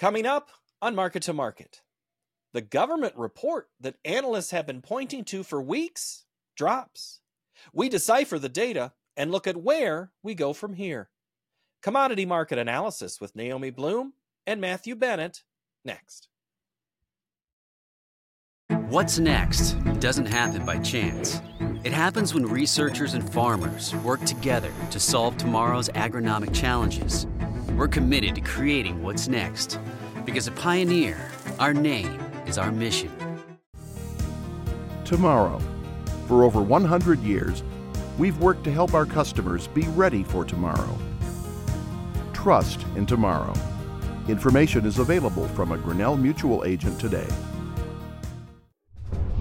Coming up on Market to Market, the government report that analysts have been pointing to for weeks drops. We decipher the data and look at where we go from here. Commodity market analysis with Naomi Blohm and Matthew Bennett next. What's next doesn't happen by chance. It happens when researchers and farmers work together to solve tomorrow's agronomic challenges. We're committed to creating what's next because a pioneer, our name, is our mission. Tomorrow. For over 100 years, we've worked to help our customers be ready for tomorrow. Trust in tomorrow. Information is available from a Grinnell Mutual agent today.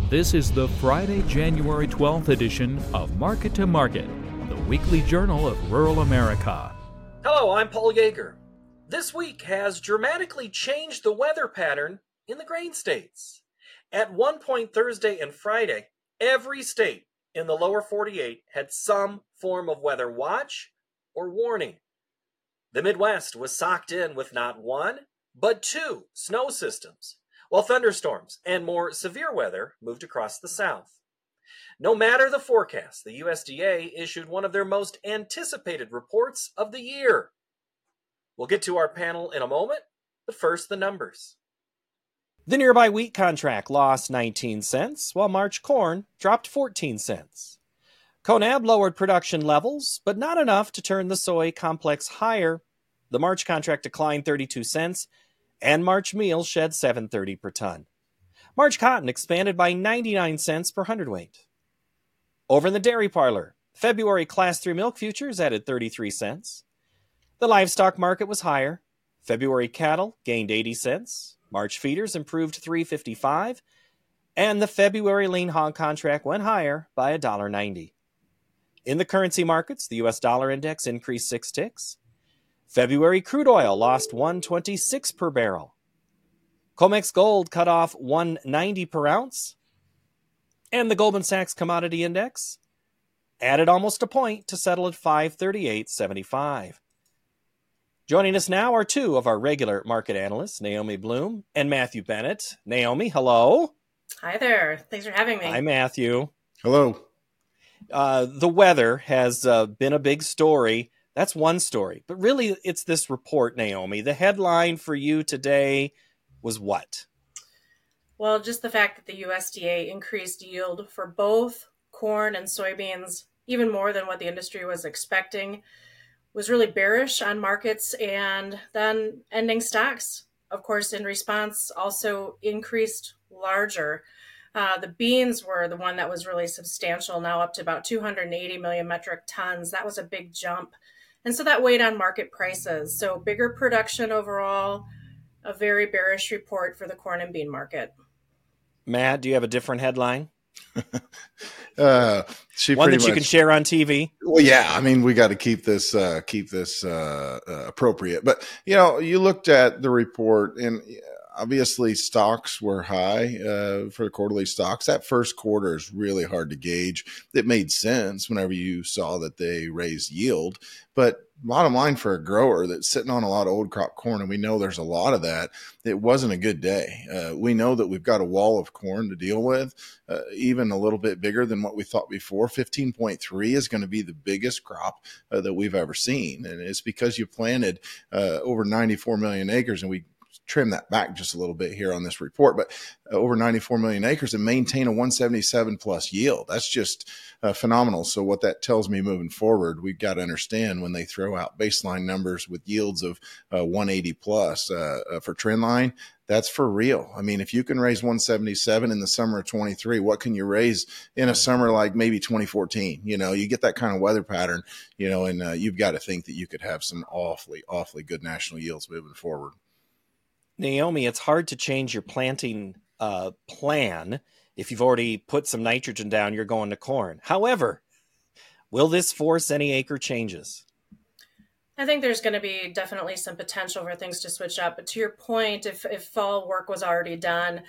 This is the Friday, January 12th edition of Market to Market, the weekly journal of rural America. Hello, I'm Paul Yeager. This week has dramatically changed the weather pattern in the grain states. At one point Thursday and Friday, every state in the lower 48 had some form of weather watch or warning. The Midwest was socked in with not one, but two snow systems while thunderstorms and more severe weather moved across the south. No matter the forecast, the USDA issued one of their most anticipated reports of the year. We'll get to our panel in a moment, but first the numbers. The nearby wheat contract lost 19 cents, while March corn dropped 14 cents. CONAB lowered production levels, but not enough to turn the soy complex higher. The March contract declined 32 cents, and March meal shed 730 per ton. March cotton expanded by 99 cents per hundredweight. Over in the dairy parlor, February class 3 milk futures added 33 cents. The livestock market was higher. February cattle gained 80 cents. March feeders improved 355 and the February lean hog contract went higher by $1.90. In the currency markets, the US dollar index increased 6 ticks. February crude oil lost 126 per barrel. COMEX gold cut off 190 per ounce. And the Goldman Sachs commodity index added almost a point to settle at 538.75. Joining us now are two of our regular market analysts, Naomi Blohm and Matthew Bennett. Naomi, hello. Hi there. Thanks for having me. Hi, Matthew. Hello. Uh, the weather has uh, been a big story that's one story. But really, it's this report, Naomi. The headline for you today was what? Well, just the fact that the USDA increased yield for both corn and soybeans, even more than what the industry was expecting, was really bearish on markets and then ending stocks, of course, in response, also increased larger. Uh, the beans were the one that was really substantial, now up to about 280 million metric tons. That was a big jump. And so that weighed on market prices. So bigger production overall, a very bearish report for the corn and bean market. Matt, do you have a different headline? uh, she one that much, you can share on TV. Well, yeah, I mean, we got to keep this uh, keep this uh, uh, appropriate. But you know, you looked at the report, and obviously stocks were high uh, for the quarterly stocks. That first quarter is really hard to gauge. It made sense whenever you saw that they raised yield, but bottom line for a grower that's sitting on a lot of old crop corn, and we know there's a lot of that, it wasn't a good day. Uh, we know that we've got a wall of corn to deal with, uh, even a little bit bigger than what we thought before. 15.3 is going to be the biggest crop uh, that we've ever seen. And it's because you planted uh, over 94 million acres, and we trim that back just a little bit here on this report, but uh, over 94 million acres and maintain a 177 plus yield. That's just uh, phenomenal. So what that tells me moving forward, we've got to understand when they throw out baseline numbers with yields of uh, 180 plus uh, uh, for trend line, that's for real. I mean, if you can raise 177 in the summer of 23, what can you raise in a summer like maybe 2014? You know, you get that kind of weather pattern, you know, and uh, you've got to think that you could have some awfully, awfully good national yields moving forward. Naomi, it's hard to change your planting uh, plan if you've already put some nitrogen down. You're going to corn. However, will this force any acre changes? I think there's going to be definitely some potential for things to switch up. But to your point, if, if fall work was already done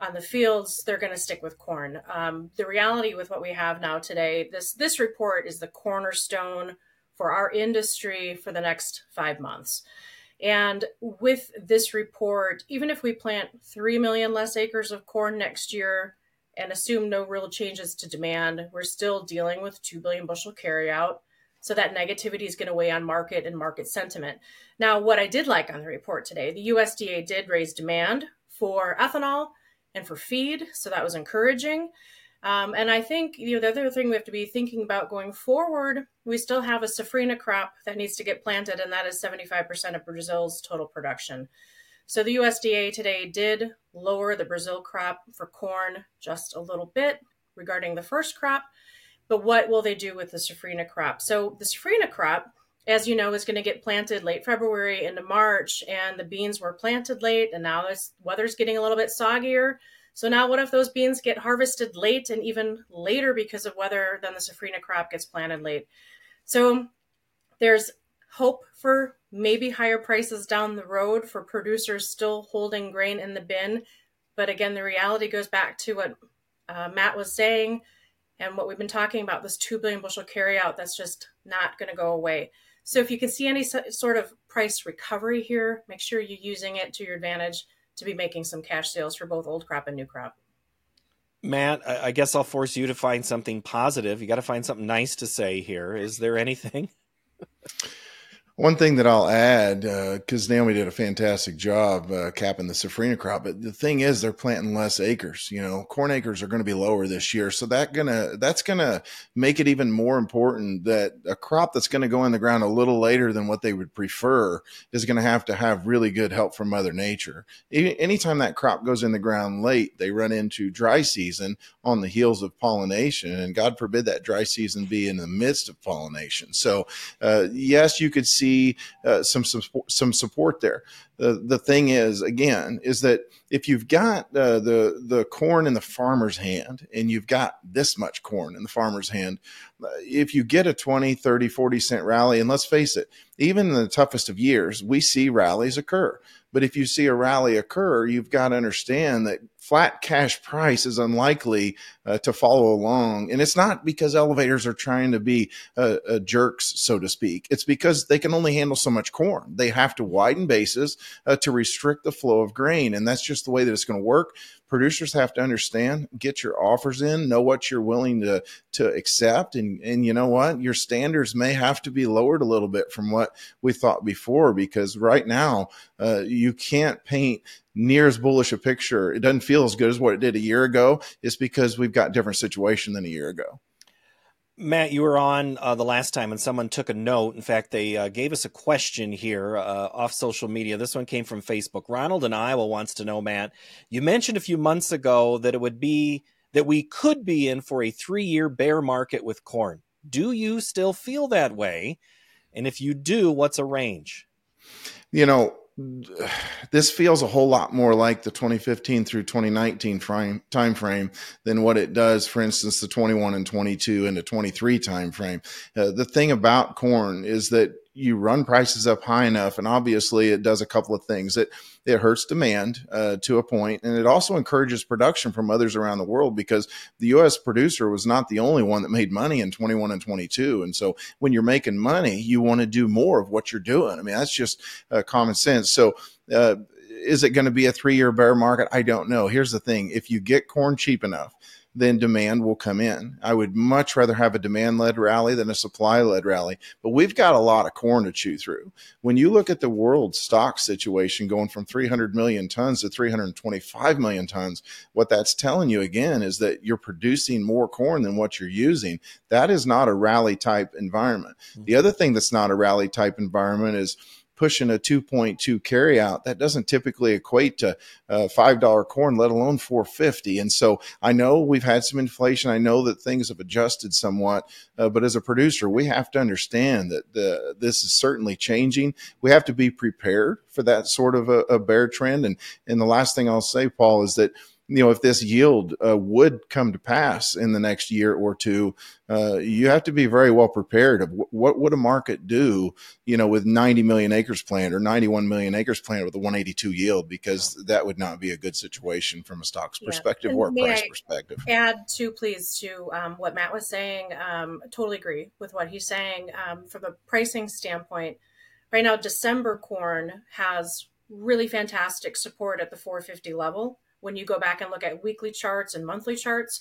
on the fields, they're going to stick with corn. Um, the reality with what we have now today, this this report is the cornerstone for our industry for the next five months. And with this report, even if we plant 3 million less acres of corn next year and assume no real changes to demand, we're still dealing with 2 billion bushel carryout. So that negativity is going to weigh on market and market sentiment. Now, what I did like on the report today, the USDA did raise demand for ethanol and for feed. So that was encouraging. Um, and I think you know the other thing we have to be thinking about going forward, we still have a safrinha crop that needs to get planted, and that is 75% of Brazil's total production. So the USDA today did lower the Brazil crop for corn just a little bit regarding the first crop. But what will they do with the safrinha crop? So the safrinha crop, as you know, is going to get planted late February into March, and the beans were planted late, and now the weather's getting a little bit soggier. So now, what if those beans get harvested late and even later because of weather? Then the safrinha crop gets planted late. So there's hope for maybe higher prices down the road for producers still holding grain in the bin. But again, the reality goes back to what uh, Matt was saying and what we've been talking about this 2 billion bushel carryout that's just not going to go away. So if you can see any sort of price recovery here, make sure you're using it to your advantage to be making some cash sales for both old crop and new crop. Matt, I guess I'll force you to find something positive. You got to find something nice to say here. Is there anything? One thing that I'll add, because uh, Naomi did a fantastic job uh, capping the safrinha crop, but the thing is, they're planting less acres. You know, corn acres are going to be lower this year, so that gonna that's gonna make it even more important that a crop that's going to go in the ground a little later than what they would prefer is going to have to have really good help from Mother Nature. Anytime that crop goes in the ground late, they run into dry season on the heels of pollination, and God forbid that dry season be in the midst of pollination. So, uh, yes, you could see see uh, some, some some support there. The the thing is again is that if you've got uh, the the corn in the farmer's hand and you've got this much corn in the farmer's hand, uh, if you get a 20, 30, 40 cent rally, and let's face it, even in the toughest of years, we see rallies occur. But if you see a rally occur, you've got to understand that flat cash price is unlikely uh, to follow along. And it's not because elevators are trying to be uh, uh, jerks, so to speak. It's because they can only handle so much corn. They have to widen bases uh, to restrict the flow of grain. And that's just the way that it's going to work producers have to understand get your offers in know what you're willing to to accept and and you know what your standards may have to be lowered a little bit from what we thought before because right now uh, you can't paint near as bullish a picture it doesn't feel as good as what it did a year ago it's because we've got different situation than a year ago Matt, you were on uh, the last time and someone took a note. In fact, they uh, gave us a question here uh, off social media. This one came from Facebook. Ronald in Iowa wants to know, Matt, you mentioned a few months ago that it would be that we could be in for a three year bear market with corn. Do you still feel that way? And if you do, what's a range? You know, this feels a whole lot more like the 2015 through 2019 frame, time frame than what it does, for instance, the 21 and 22 and the 23 time frame. Uh, the thing about corn is that you run prices up high enough, and obviously it does a couple of things. It it hurts demand uh, to a point, and it also encourages production from others around the world because the U.S. producer was not the only one that made money in 21 and 22. And so when you're making money, you want to do more of what you're doing. I mean, that's just uh, common sense. So. Uh, is it going to be a three year bear market? I don't know. Here's the thing if you get corn cheap enough, then demand will come in. I would much rather have a demand led rally than a supply led rally, but we've got a lot of corn to chew through. When you look at the world stock situation going from 300 million tons to 325 million tons, what that's telling you again is that you're producing more corn than what you're using. That is not a rally type environment. Mm-hmm. The other thing that's not a rally type environment is pushing a 2.2 carryout, that doesn't typically equate to uh, $5 corn, let alone 450. And so I know we've had some inflation. I know that things have adjusted somewhat, uh, but as a producer, we have to understand that the, this is certainly changing. We have to be prepared for that sort of a, a bear trend. And, and the last thing I'll say, Paul, is that you know, if this yield uh, would come to pass in the next year or two, uh, you have to be very well prepared of w- what would a market do, you know, with 90 million acres planted or 91 million acres planted with a 182 yield, because that would not be a good situation from a stocks yeah. perspective and or a price I perspective. Add to, please, to um, what Matt was saying. Um, totally agree with what he's saying. Um, from a pricing standpoint, right now, December corn has really fantastic support at the 450 level. When you go back and look at weekly charts and monthly charts,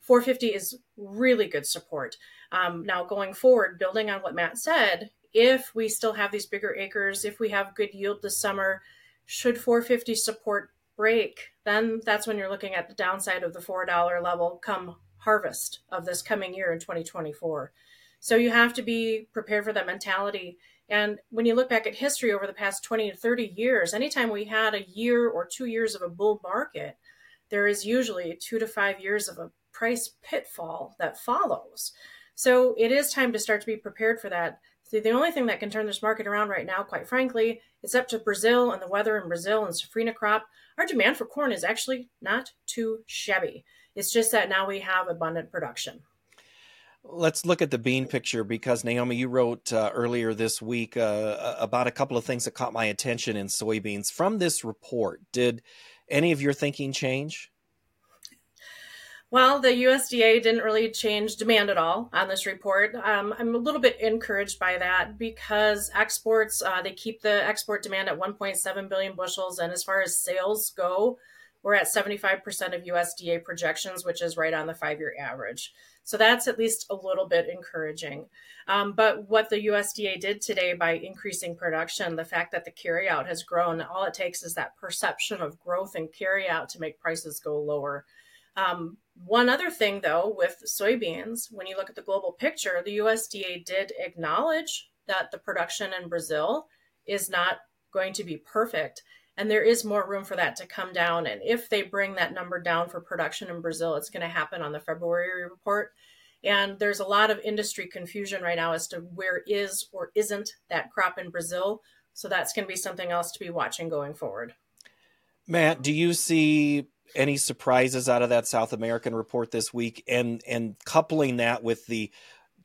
450 is really good support. Um, now, going forward, building on what Matt said, if we still have these bigger acres, if we have good yield this summer, should 450 support break, then that's when you're looking at the downside of the $4 level come harvest of this coming year in 2024. So you have to be prepared for that mentality. And when you look back at history over the past 20 to 30 years, anytime we had a year or two years of a bull market, there is usually two to five years of a price pitfall that follows. So it is time to start to be prepared for that. So the only thing that can turn this market around right now, quite frankly, is up to Brazil and the weather in Brazil and safrinha crop. Our demand for corn is actually not too shabby. It's just that now we have abundant production. Let's look at the bean picture because Naomi, you wrote uh, earlier this week uh, about a couple of things that caught my attention in soybeans. From this report, did any of your thinking change? Well, the USDA didn't really change demand at all on this report. Um, I'm a little bit encouraged by that because exports, uh, they keep the export demand at 1.7 billion bushels. And as far as sales go, we're at 75% of USDA projections, which is right on the five year average. So that's at least a little bit encouraging. Um, but what the USDA did today by increasing production, the fact that the carryout has grown, all it takes is that perception of growth and carryout to make prices go lower. Um, one other thing, though, with soybeans, when you look at the global picture, the USDA did acknowledge that the production in Brazil is not going to be perfect. And there is more room for that to come down. And if they bring that number down for production in Brazil, it's going to happen on the February report. And there's a lot of industry confusion right now as to where is or isn't that crop in Brazil. So that's going to be something else to be watching going forward. Matt, do you see any surprises out of that South American report this week, and and coupling that with the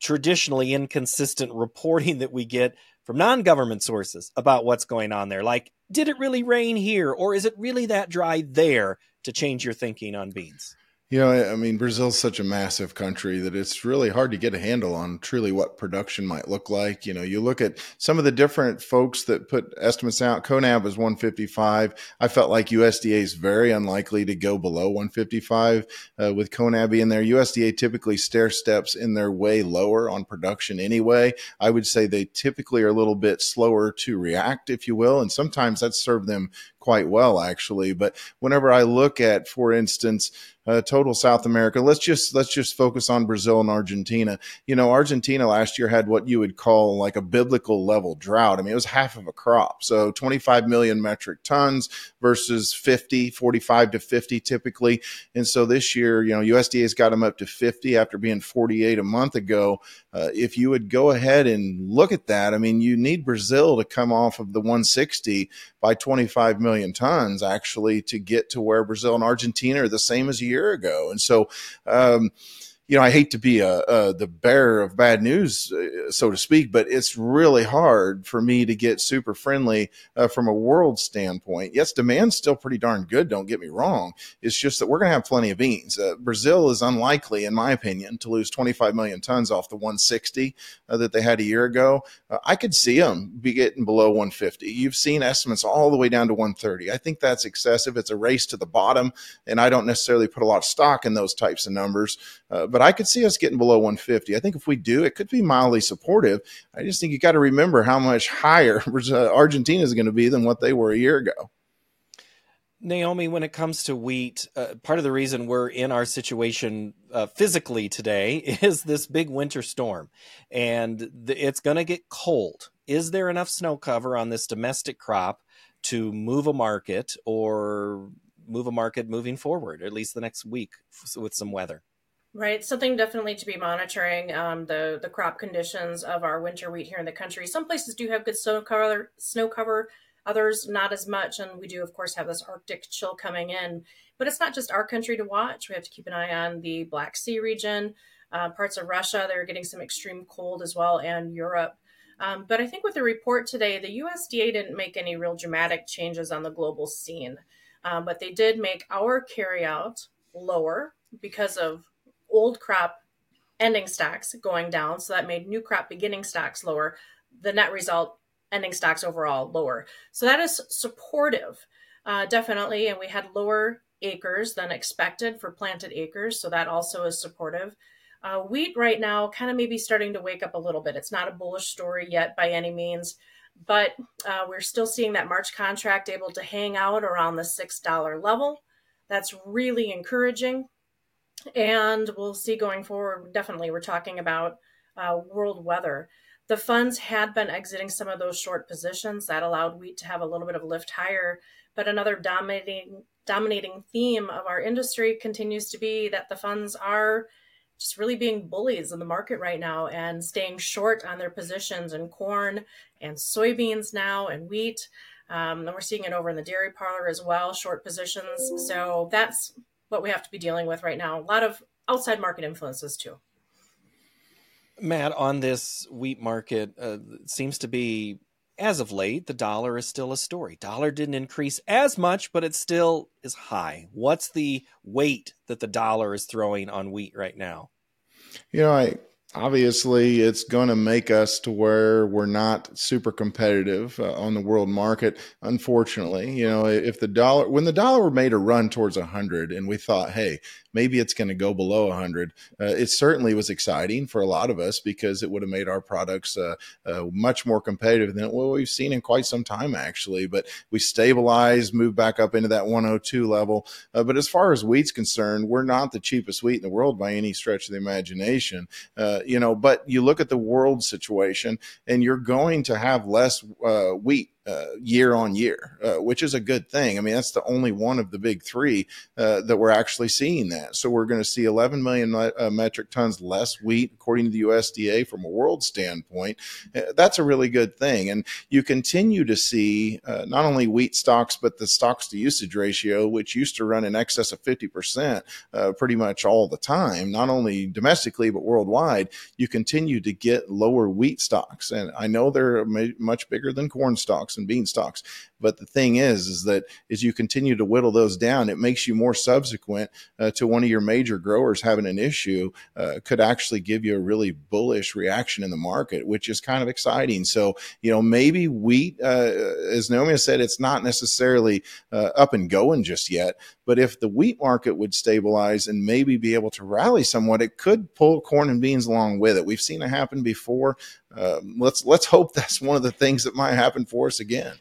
traditionally inconsistent reporting that we get from non-government sources about what's going on there. Like, did it really rain here, or is it really that dry there? To change your thinking on beans. You know, I mean, Brazil's such a massive country that it's really hard to get a handle on truly what production might look like. You know, you look at some of the different folks that put estimates out. CONAB was 155. I felt like USDA is very unlikely to go below 155 uh, with CONAB in there. USDA typically stair steps in their way lower on production anyway. I would say they typically are a little bit slower to react, if you will, and sometimes that's served them quite well, actually. But whenever I look at, for instance, uh, total South America. Let's just let's just focus on Brazil and Argentina. You know, Argentina last year had what you would call like a biblical level drought. I mean, it was half of a crop. So 25 million metric tons versus 50, 45 to 50 typically. And so this year, you know, USDA has got them up to 50 after being 48 a month ago. Uh, if you would go ahead and look at that, I mean, you need Brazil to come off of the 160 by 25 million tons actually to get to where Brazil and Argentina are the same as a year ago. And so, um, you know, I hate to be a, a, the bearer of bad news, uh, so to speak, but it's really hard for me to get super friendly uh, from a world standpoint. Yes, demand's still pretty darn good. Don't get me wrong. It's just that we're going to have plenty of beans. Uh, Brazil is unlikely, in my opinion, to lose 25 million tons off the 160 uh, that they had a year ago. Uh, I could see them be getting below 150. You've seen estimates all the way down to 130. I think that's excessive. It's a race to the bottom, and I don't necessarily put a lot of stock in those types of numbers. Uh, but I could see us getting below 150. I think if we do, it could be mildly supportive. I just think you got to remember how much higher Argentina is going to be than what they were a year ago. Naomi, when it comes to wheat, uh, part of the reason we're in our situation uh, physically today is this big winter storm, and the, it's going to get cold. Is there enough snow cover on this domestic crop to move a market or move a market moving forward, at least the next week with some weather? Right, something definitely to be monitoring um, the the crop conditions of our winter wheat here in the country. Some places do have good snow cover, snow cover, others not as much, and we do of course have this Arctic chill coming in. But it's not just our country to watch. We have to keep an eye on the Black Sea region, uh, parts of Russia. They're getting some extreme cold as well, and Europe. Um, but I think with the report today, the USDA didn't make any real dramatic changes on the global scene, um, but they did make our carryout lower because of old crop ending stocks going down. So that made new crop beginning stocks lower. The net result ending stocks overall lower. So that is supportive, uh, definitely. And we had lower acres than expected for planted acres. So that also is supportive. Uh, wheat right now kind of maybe starting to wake up a little bit. It's not a bullish story yet by any means, but uh, we're still seeing that March contract able to hang out around the $6 level. That's really encouraging. And we'll see going forward. Definitely, we're talking about uh, world weather. The funds had been exiting some of those short positions that allowed wheat to have a little bit of lift higher. But another dominating dominating theme of our industry continues to be that the funds are just really being bullies in the market right now and staying short on their positions in corn and soybeans now and wheat. Um, and we're seeing it over in the dairy parlor as well, short positions. So that's what we have to be dealing with right now. A lot of outside market influences too. Matt, on this wheat market, uh, seems to be as of late, the dollar is still a story. Dollar didn't increase as much, but it still is high. What's the weight that the dollar is throwing on wheat right now? You know, I obviously it's going to make us to where we're not super competitive uh, on the world market unfortunately. You know if the dollar when the dollar made a run towards 100 and we thought hey maybe it's going to go below 100. Uh, it certainly was exciting for a lot of us because it would have made our products uh, uh, much more competitive than what we've seen in quite some time, actually. But we stabilized, moved back up into that 102 level. Uh, but as far as wheat's concerned, we're not the cheapest wheat in the world by any stretch of the imagination. Uh, you know, but you look at the world situation, and you're going to have less uh, wheat uh, year on year, uh, which is a good thing. I mean, that's the only one of the big three uh, that we're actually seeing that. So we're going to see 11 million uh, metric tons less wheat, according to the USDA, from a world standpoint. Uh, that's a really good thing. And you continue to see uh, not only wheat stocks, but the stocks to usage ratio, which used to run in excess of 50% pretty much all the time, not only domestically, but worldwide. You continue to get lower wheat stocks. And I know they're much bigger than corn stocks and beanstalks. But the thing is, is that as you continue to whittle those down, it makes you more subsequent uh, to one of your major growers having an issue. Uh, could actually give you a really bullish reaction in the market, which is kind of exciting. So you know, maybe wheat, uh, as Naomi said, it's not necessarily uh, up and going just yet. But if the wheat market would stabilize and maybe be able to rally somewhat, it could pull corn and beans along with it. We've seen it happen before. Um, let's let's hope that's one of the things that might happen for us again.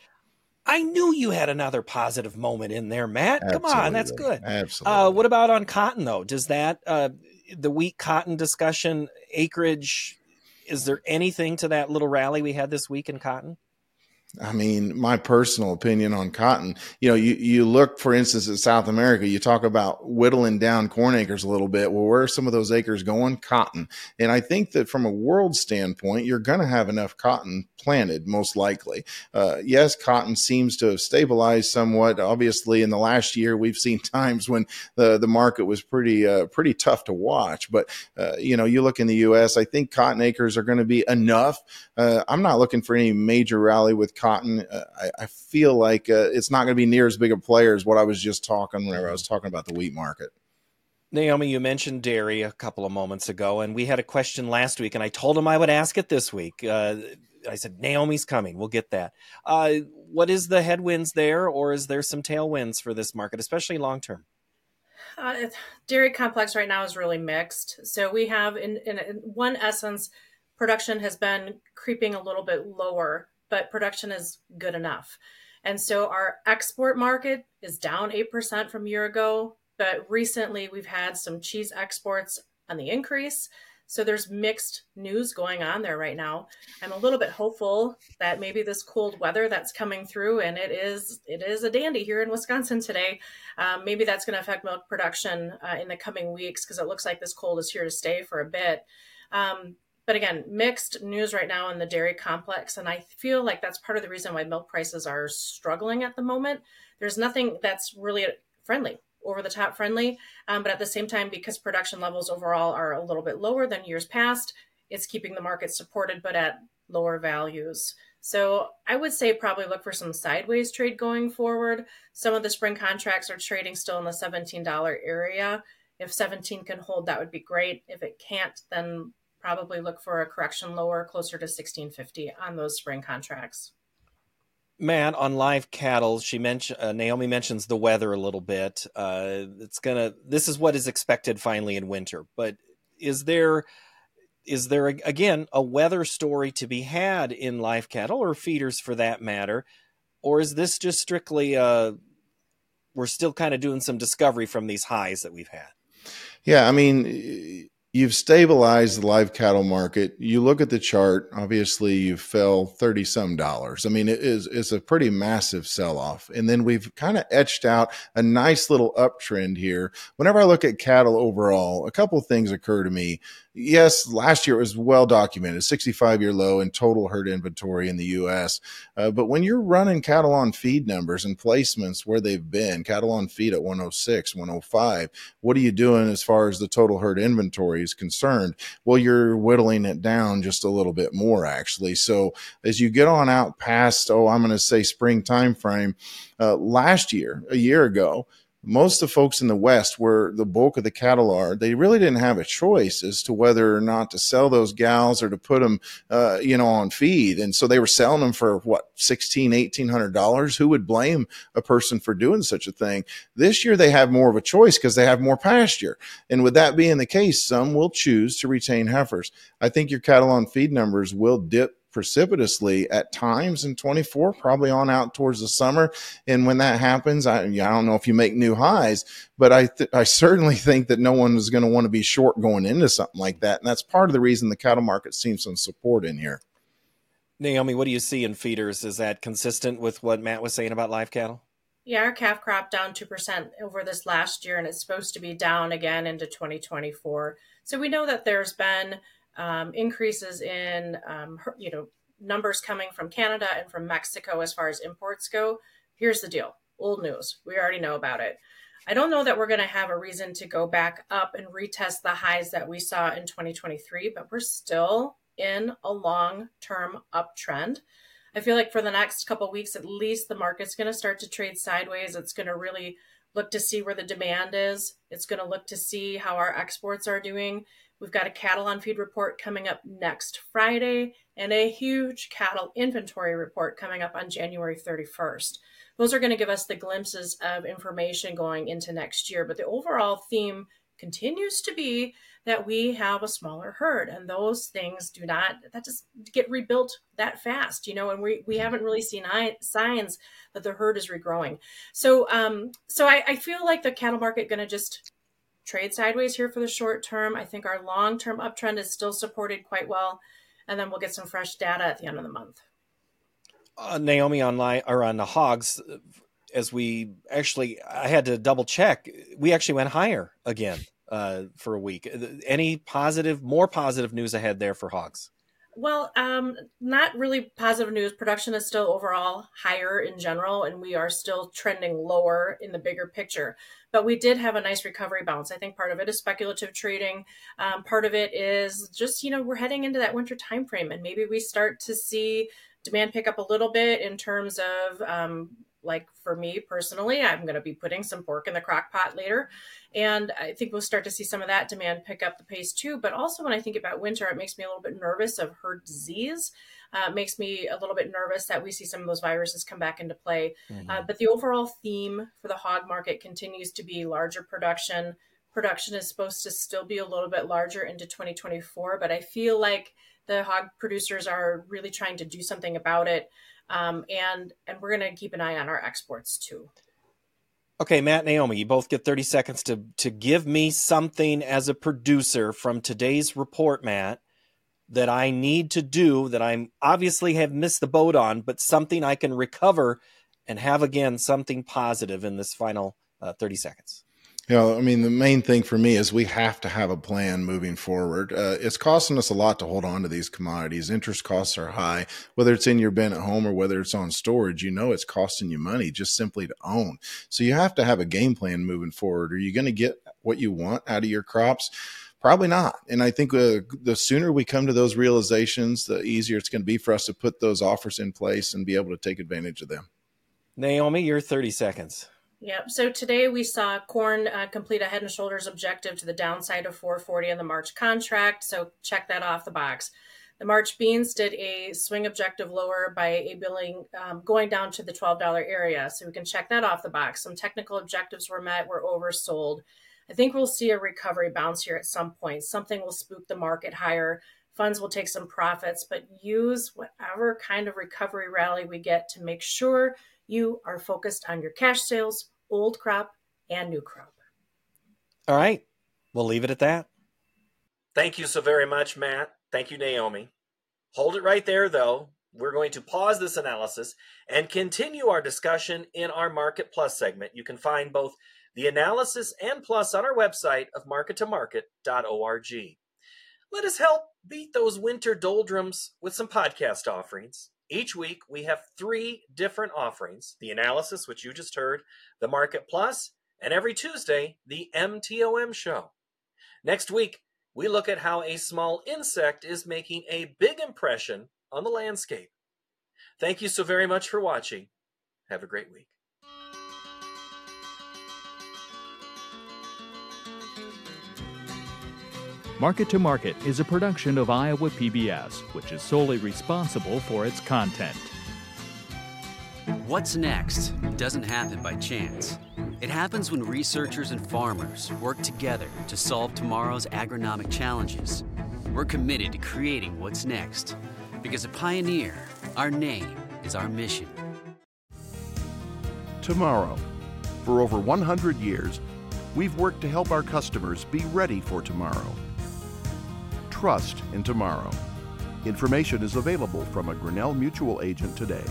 I knew you had another positive moment in there, Matt. Absolutely. Come on, that's good. Absolutely. Uh, what about on cotton though? Does that uh, the wheat cotton discussion acreage? Is there anything to that little rally we had this week in cotton? I mean, my personal opinion on cotton, you know, you, you look, for instance, at South America, you talk about whittling down corn acres a little bit. Well, where are some of those acres going? Cotton. And I think that from a world standpoint, you're going to have enough cotton planted, most likely. Uh, yes, cotton seems to have stabilized somewhat. Obviously, in the last year, we've seen times when the, the market was pretty, uh, pretty tough to watch. But, uh, you know, you look in the U.S., I think cotton acres are going to be enough. Uh, I'm not looking for any major rally with cotton. Uh, I, I, feel like uh, it's not going to be near as big a player as what I was just talking whenever I was talking about the wheat market. Naomi, you mentioned dairy a couple of moments ago, and we had a question last week, and I told him I would ask it this week. Uh, I said, Naomi's coming. We'll get that. Uh, what is the headwinds there, or is there some tailwinds for this market, especially long term? Uh, dairy complex right now is really mixed. So we have, in, in, in one essence, production has been creeping a little bit lower but production is good enough. And so our export market is down 8% from year ago, but recently we've had some cheese exports on the increase. So there's mixed news going on there right now. I'm a little bit hopeful that maybe this cold weather that's coming through, and it is it is a dandy here in Wisconsin today. Um, maybe that's going to affect milk production uh, in the coming weeks because it looks like this cold is here to stay for a bit. Um, but again, mixed news right now in the dairy complex. And I feel like that's part of the reason why milk prices are struggling at the moment. There's nothing that's really friendly, over the top friendly. Um, but at the same time, because production levels overall are a little bit lower than years past, it's keeping the market supported, but at lower values. So I would say probably look for some sideways trade going forward. Some of the spring contracts are trading still in the $17 area. If 17 can hold, that would be great. If it can't, then probably look for a correction lower, closer to 1650 on those spring contracts. Matt, on live cattle, she mentioned uh, Naomi mentions the weather a little bit. Uh, it's gonna. This is what is expected finally in winter. But is there is there again a weather story to be had in live cattle or feeders for that matter, or is this just strictly uh, we're still kind of doing some discovery from these highs that we've had? Yeah, I mean, you've stabilized the live cattle market. You look at the chart, obviously you fell 30 some dollars. I mean, it is it's a pretty massive sell off. And then we've kind of etched out a nice little uptrend here. Whenever I look at cattle overall, a couple things occur to me yes, last year it was well documented, 65 year low in total herd inventory in the U.S. Uh, but when you're running cattle on feed numbers and placements where they've been, cattle on feed at 106, 105, what are you doing as far as the total herd inventory is concerned? Well, you're whittling it down just a little bit more, actually. So as you get on out past, oh, I'm going to say spring time frame, uh, last year, a year ago, most of the folks in the West, where the bulk of the cattle are, they really didn't have a choice as to whether or not to sell those gals or to put them, uh, you know, on feed. And so they were selling them for what, sixteen, eighteen hundred dollars. Who would blame a person for doing such a thing? This year they have more of a choice because they have more pasture. And with that being the case, some will choose to retain heifers. I think your cattle on feed numbers will dip precipitously at times in 24, probably on out towards the summer. And when that happens, I, I don't know if you make new highs, but I, th- I certainly think that no one is going to want to be short going into something like that. And that's part of the reason the cattle market seems some support in here. Naomi, what do you see in feeders? Is that consistent with what Matt was saying about live cattle? Yeah, our calf crop down 2% over this last year, and it's supposed to be down again into 2024. So we know that there's been um, increases in um, you know numbers coming from Canada and from Mexico as far as imports go. Here's the deal: old news. We already know about it. I don't know that we're going to have a reason to go back up and retest the highs that we saw in 2023, but we're still in a long-term uptrend. I feel like for the next couple weeks at least the market's going to start to trade sideways. It's going to really look to see where the demand is. It's going to look to see how our exports are doing. We've got a cattle on feed report coming up next Friday and a huge cattle inventory report coming up on January 31st. Those are going to give us the glimpses of information going into next year. But the overall theme continues to be that we have a smaller herd and those things do not that just get rebuilt that fast you know and we, we haven't really seen signs that the herd is regrowing so um so i, I feel like the cattle market going to just trade sideways here for the short term. I think our long term uptrend is still supported quite well. And then we'll get some fresh data at the end of the month. Uh, Naomi online or on the hogs, as we actually, I had to double check. We actually went higher again uh, for a week. Any positive, more positive news ahead there for hogs? Well, um, not really positive news. Production is still overall higher in general, and we are still trending lower in the bigger picture. But we did have a nice recovery bounce. I think part of it is speculative trading. Um, part of it is just you know we're heading into that winter time frame, and maybe we start to see demand pick up a little bit in terms of um, like for me personally, I'm going to be putting some pork in the crock pot later. And I think we'll start to see some of that demand pick up the pace too. But also, when I think about winter, it makes me a little bit nervous of herd disease. Uh, makes me a little bit nervous that we see some of those viruses come back into play. Mm-hmm. Uh, but the overall theme for the hog market continues to be larger production. Production is supposed to still be a little bit larger into 2024, but I feel like the hog producers are really trying to do something about it um, and and we're going to keep an eye on our exports too. Okay, Matt, Naomi, you both get 30 seconds to to give me something as a producer from today's report, Matt, that I need to do that I'm obviously have missed the boat on, but something I can recover and have again something positive in this final uh, 30 seconds. Know, I mean, the main thing for me is we have to have a plan moving forward. Uh, it's costing us a lot to hold on to these commodities. Interest costs are high, whether it's in your bin at home or whether it's on storage. You know, it's costing you money just simply to own. So you have to have a game plan moving forward. Are you going to get what you want out of your crops? Probably not. And I think uh, the sooner we come to those realizations, the easier it's going to be for us to put those offers in place and be able to take advantage of them. Naomi, your 30 seconds. Yep. So today we saw corn uh, complete a head and shoulders objective to the downside of 440 in the March contract. So check that off the box. The March beans did a swing objective lower by a billing um, going down to the $12 area. So we can check that off the box. Some technical objectives were met, were oversold. I think we'll see a recovery bounce here at some point. Something will spook the market higher. Funds will take some profits, but use whatever kind of recovery rally we get to make sure you are focused on your cash sales, old crop, and new crop. All right. We'll leave it at that. Thank you so very much, Matt. Thank you, Naomi. Hold it right there, though. We're going to pause this analysis and continue our discussion in our Market Plus segment. You can find both the analysis and plus on our website of markettomarket.org. Let us help beat those winter doldrums with some podcast offerings. Each week, we have three different offerings the analysis, which you just heard, the Market Plus, and every Tuesday, the MTOM show. Next week, we look at how a small insect is making a big impression on the landscape. Thank you so very much for watching. Have a great week. Market to Market is a production of Iowa PBS, which is solely responsible for its content. What's next doesn't happen by chance. It happens when researchers and farmers work together to solve tomorrow's agronomic challenges. We're committed to creating what's next because a pioneer, our name is our mission. Tomorrow. For over 100 years, we've worked to help our customers be ready for tomorrow. Trust in tomorrow. Information is available from a Grinnell Mutual agent today.